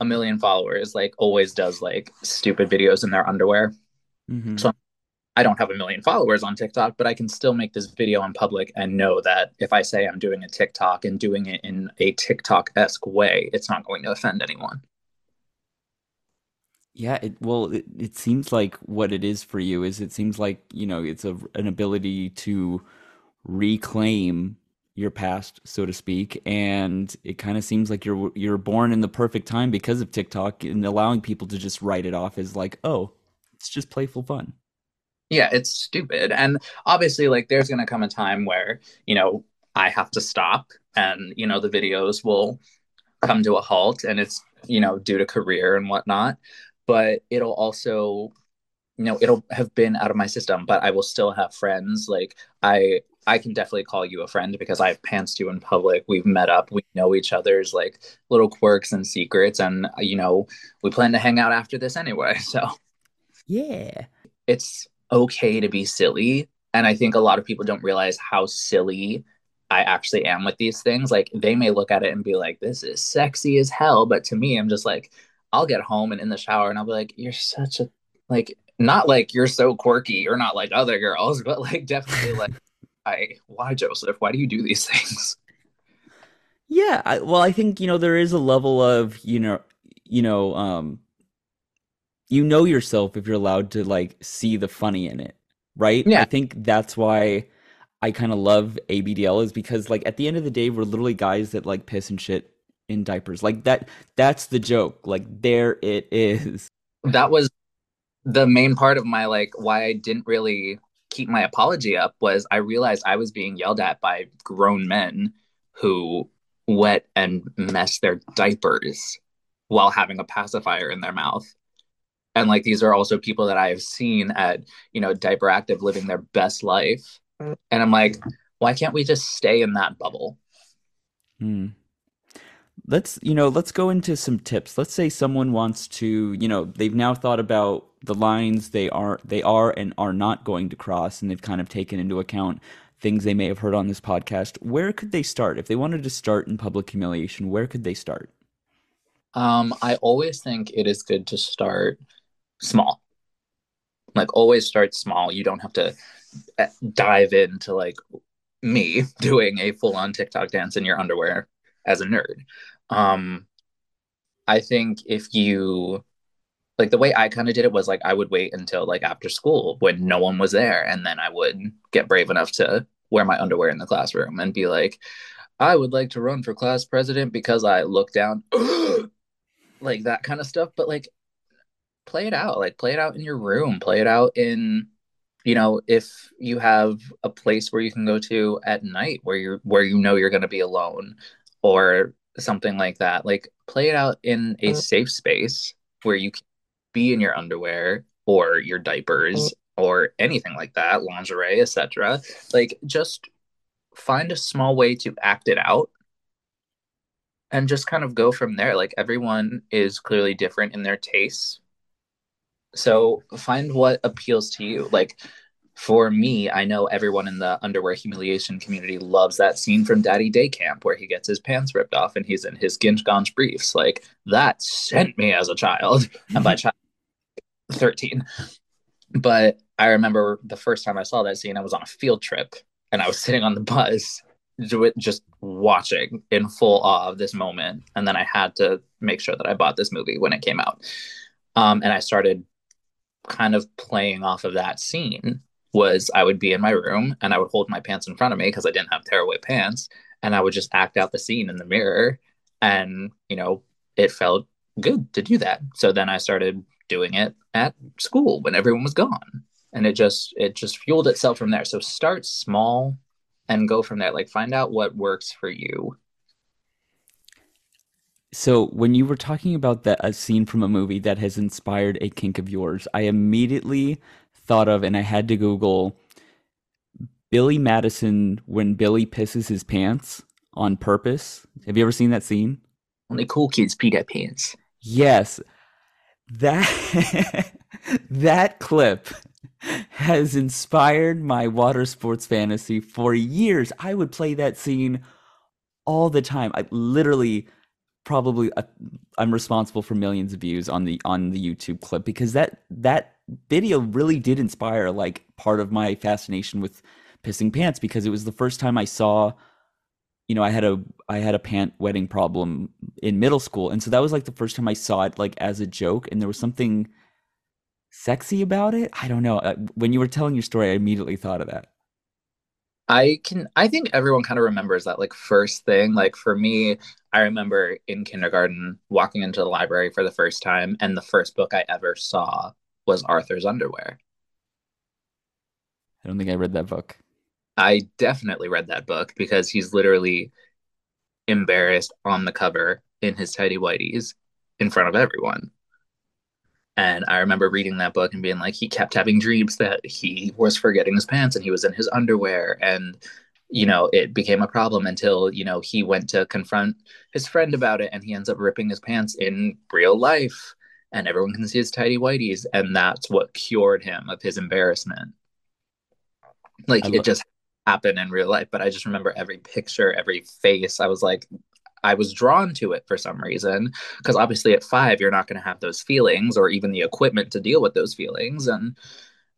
a million followers, like always does like stupid videos in their underwear. Mm-hmm. So I'm I don't have a million followers on TikTok, but I can still make this video in public and know that if I say I'm doing a TikTok and doing it in a TikTok esque way, it's not going to offend anyone. Yeah, it, well, it, it seems like what it is for you is it seems like, you know, it's a, an ability to reclaim your past, so to speak, and it kind of seems like you're you're born in the perfect time because of TikTok and allowing people to just write it off as like, oh, it's just playful fun yeah it's stupid and obviously like there's going to come a time where you know i have to stop and you know the videos will come to a halt and it's you know due to career and whatnot but it'll also you know it'll have been out of my system but i will still have friends like i I can definitely call you a friend because I've pantsed you in public. We've met up. We know each other's like little quirks and secrets. And, you know, we plan to hang out after this anyway. So, yeah. It's okay to be silly. And I think a lot of people don't realize how silly I actually am with these things. Like, they may look at it and be like, this is sexy as hell. But to me, I'm just like, I'll get home and in the shower and I'll be like, you're such a, like, not like you're so quirky. You're not like other girls, but like definitely like why why Joseph? Why do you do these things? Yeah, I, well, I think you know there is a level of you know you know um you know yourself if you're allowed to like see the funny in it, right? Yeah. I think that's why I kind of love ABDL is because like at the end of the day we're literally guys that like piss and shit in diapers. Like that that's the joke. Like there it is. That was the main part of my like why I didn't really keep my apology up was I realized I was being yelled at by grown men who wet and mess their diapers while having a pacifier in their mouth. And like these are also people that I have seen at, you know, diaper active living their best life. And I'm like, why can't we just stay in that bubble? Hmm. Let's, you know, let's go into some tips. Let's say someone wants to, you know, they've now thought about the lines they are they are and are not going to cross and they've kind of taken into account things they may have heard on this podcast where could they start if they wanted to start in public humiliation where could they start um i always think it is good to start small. Like always start small. You don't have to eh, dive into like me doing a full on tiktok dance in your underwear as a nerd. Um i think if you like the way I kind of did it was like I would wait until like after school when no one was there, and then I would get brave enough to wear my underwear in the classroom and be like, I would like to run for class president because I look down, like that kind of stuff. But like, play it out, like play it out in your room, play it out in, you know, if you have a place where you can go to at night where you're where you know you're going to be alone, or something like that. Like play it out in a mm. safe space where you can be in your underwear or your diapers mm. or anything like that, lingerie, etc. Like just find a small way to act it out and just kind of go from there. Like everyone is clearly different in their tastes. So find what appeals to you. Like for me, I know everyone in the underwear humiliation community loves that scene from Daddy Day Camp where he gets his pants ripped off and he's in his Ginch Gonch briefs. Like that sent me as a child. and by child 13. But I remember the first time I saw that scene, I was on a field trip and I was sitting on the bus just watching in full awe of this moment. And then I had to make sure that I bought this movie when it came out. Um, and I started kind of playing off of that scene was I would be in my room and I would hold my pants in front of me because I didn't have tearaway pants and I would just act out the scene in the mirror and you know it felt good to do that. So then I started doing it at school when everyone was gone and it just it just fueled itself from there. So start small and go from there. Like find out what works for you so when you were talking about that a scene from a movie that has inspired a kink of yours i immediately thought of and i had to google billy madison when billy pisses his pants on purpose have you ever seen that scene only cool kids pee their pants yes that that clip has inspired my water sports fantasy for years. I would play that scene all the time. I literally probably I'm responsible for millions of views on the on the YouTube clip because that that video really did inspire like part of my fascination with pissing pants because it was the first time I saw you know, I had a I had a pant wetting problem in middle school, and so that was like the first time I saw it like as a joke, and there was something sexy about it. I don't know. Uh, when you were telling your story, I immediately thought of that. I can I think everyone kind of remembers that like first thing. Like for me, I remember in kindergarten walking into the library for the first time and the first book I ever saw was Arthur's Underwear. I don't think I read that book. I definitely read that book because he's literally embarrassed on the cover in his tidy whities in front of everyone. And I remember reading that book and being like, he kept having dreams that he was forgetting his pants and he was in his underwear. And, you know, it became a problem until, you know, he went to confront his friend about it and he ends up ripping his pants in real life. And everyone can see his tidy whities. And that's what cured him of his embarrassment. Like it just happened in real life. But I just remember every picture, every face. I was like, I was drawn to it for some reason because obviously at five you're not going to have those feelings or even the equipment to deal with those feelings. And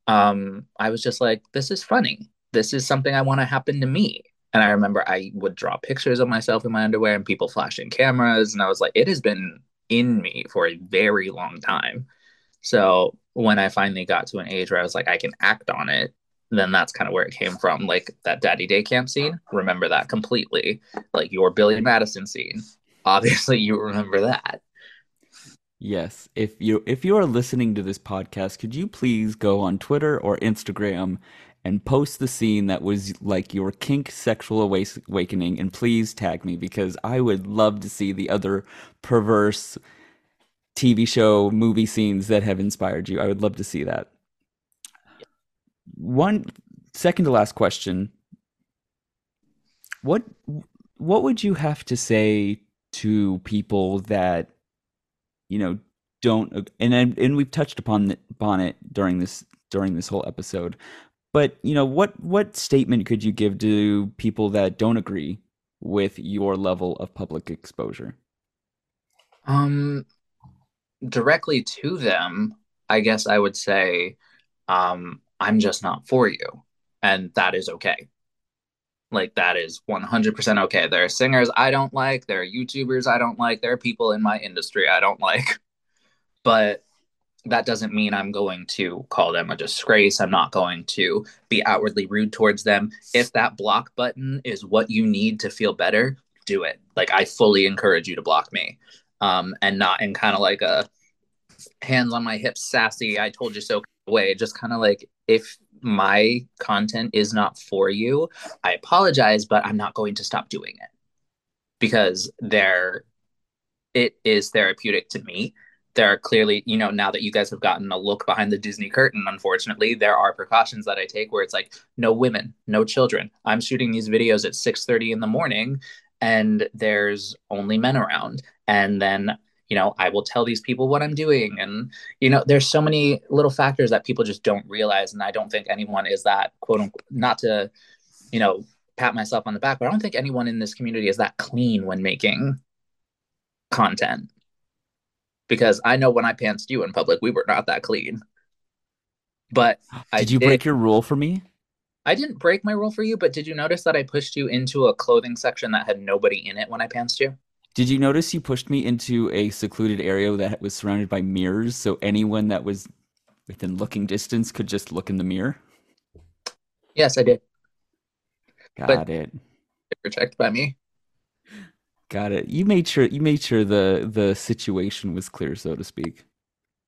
um, I was just like this is funny. This is something I want to happen to me. And I remember I would draw pictures of myself in my underwear and people flashing cameras. And I was like it has been in me for a very long time. So when I finally got to an age where I was like I can act on it then that's kind of where it came from. Like that Daddy Day Camp scene, remember that completely. Like your Billy Madison scene, obviously you remember that. Yes. If you if you are listening to this podcast, could you please go on Twitter or Instagram and post the scene that was like your kink sexual awakening and please tag me because I would love to see the other perverse TV show movie scenes that have inspired you. I would love to see that one second to last question. What what would you have to say to people that you know don't and and we've touched upon upon it during this during this whole episode. But you know what what statement could you give to people that don't agree with your level of public exposure? Um directly to them, I guess I would say um I'm just not for you. And that is okay. Like, that is 100% okay. There are singers I don't like. There are YouTubers I don't like. There are people in my industry I don't like. But that doesn't mean I'm going to call them a disgrace. I'm not going to be outwardly rude towards them. If that block button is what you need to feel better, do it. Like, I fully encourage you to block me. Um, and not in kind of like a hands on my hips, sassy, I told you so way. Just kind of like if my content is not for you, I apologize, but I'm not going to stop doing it because there it is therapeutic to me. There are clearly, you know, now that you guys have gotten a look behind the Disney curtain, unfortunately, there are precautions that I take where it's like no women, no children. I'm shooting these videos at 6:30 in the morning and there's only men around. And then you know i will tell these people what i'm doing. Mm-hmm. And you know there's so many little factors that people just don't realize. And i don't think anyone is that quote unquote not to you know pat myself on the back but i don't think anyone in this community is that clean when making content. Because i know when i pantsed you in public we were not that clean. But did I you did, break your rule for me? I didn't break my rule for you, but did you notice that I pushed you into a clothing section that had nobody in it when I pantsed you? Did you notice you pushed me into a secluded area that was surrounded by mirrors so anyone that was within looking distance could just look in the mirror? Yes, I did. Got but it. Protected by me. Got it. You made sure you made sure the the situation was clear, so to speak.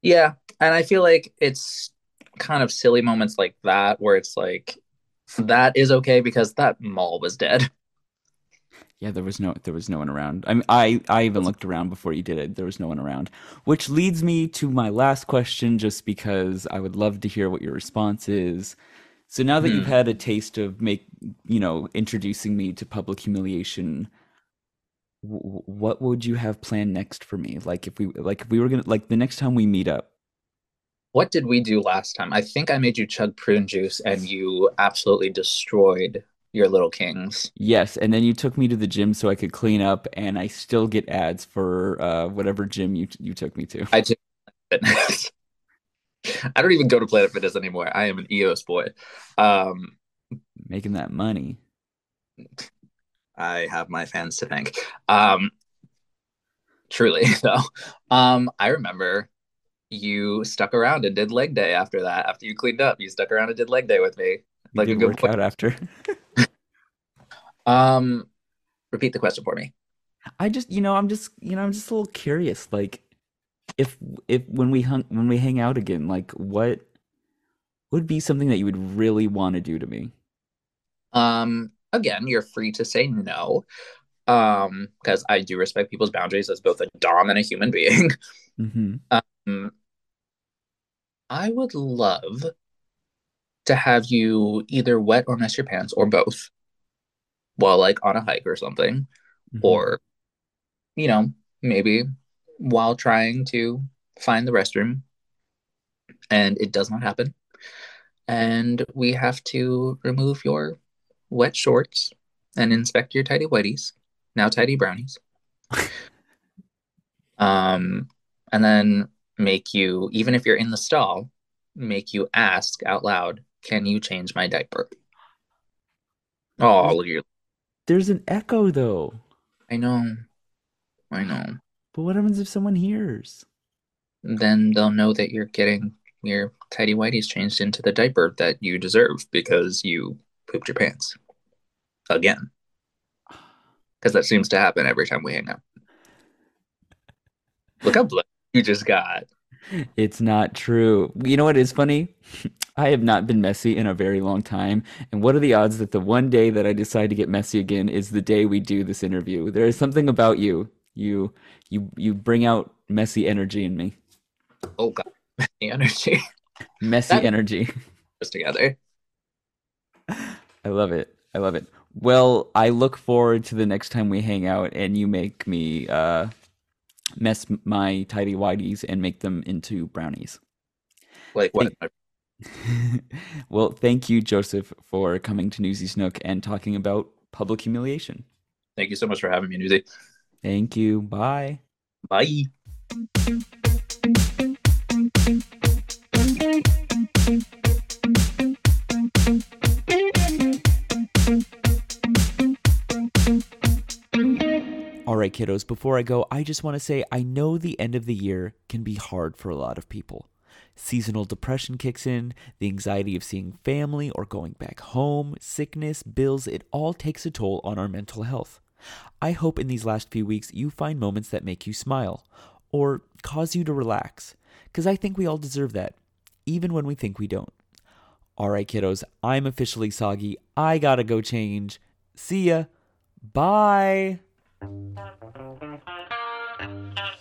Yeah, and I feel like it's kind of silly moments like that where it's like that is okay because that mall was dead. Yeah, there was no there was no one around. I mean, I I even looked around before you did it. There was no one around, which leads me to my last question. Just because I would love to hear what your response is. So now that hmm. you've had a taste of make you know introducing me to public humiliation, w- what would you have planned next for me? Like if we like if we were gonna like the next time we meet up. What did we do last time? I think I made you chug prune juice and you absolutely destroyed your little kings. Yes, and then you took me to the gym so I could clean up, and I still get ads for uh, whatever gym you you took me to. I just fitness. I don't even go to Planet Fitness anymore. I am an EOS boy. Um, Making that money. I have my fans to thank. Um, truly, though. Um, I remember you stuck around and did leg day after that. After you cleaned up, you stuck around and did leg day with me. Like you a good workout after. Um, repeat the question for me. I just, you know, I'm just, you know, I'm just a little curious. Like, if if when we hung when we hang out again, like, what would be something that you would really want to do to me? Um, again, you're free to say no. Um, because I do respect people's boundaries as both a dom and a human being. Mm-hmm. Um, I would love to have you either wet or mess your pants or both while like on a hike or something, Mhm. or you know, maybe while trying to find the restroom and it does not happen. And we have to remove your wet shorts and inspect your tidy whities, now tidy brownies. um, and then make you, even if you're in the stall, make you ask out loud, can you change my diaper? Oh, look at your, There's an echo though. I know, I know. But what happens if someone hears? Then they'll know that you're getting your tidy whities changed into the diaper that you deserve because you pooped your pants again. Because that seems to happen every time we hang out. Look how bloody you just got. It's not true. You know what is funny? I have not been messy in a very long time. And what are the odds that the one day that I decide to get messy again is the day we do this interview? There is something about you. You you you bring out messy energy in me. Oh god, the energy Messy That- energy. together. I love it. I love it. Well, I look forward to the next time we hang out and you make me uh, mess my tidy whities and make them into brownies. Like what? well, thank you, Joseph, for coming to Newsy Snook and talking about public humiliation. Thank you so much for having me, Newsy. Thank you. Bye. Bye. All right, kiddos, before I go, I just want to say I know the end of the year can be hard for a lot of people. Seasonal depression kicks in, the anxiety of seeing family or going back home, sickness, bills, it all takes a toll on our mental health. I hope in these last few weeks you find moments that make you smile or cause you to relax, because I think we all deserve that, even when we think we don't. All right, kiddos, I'm officially soggy. I gotta go change. See ya. Bye. Thank you.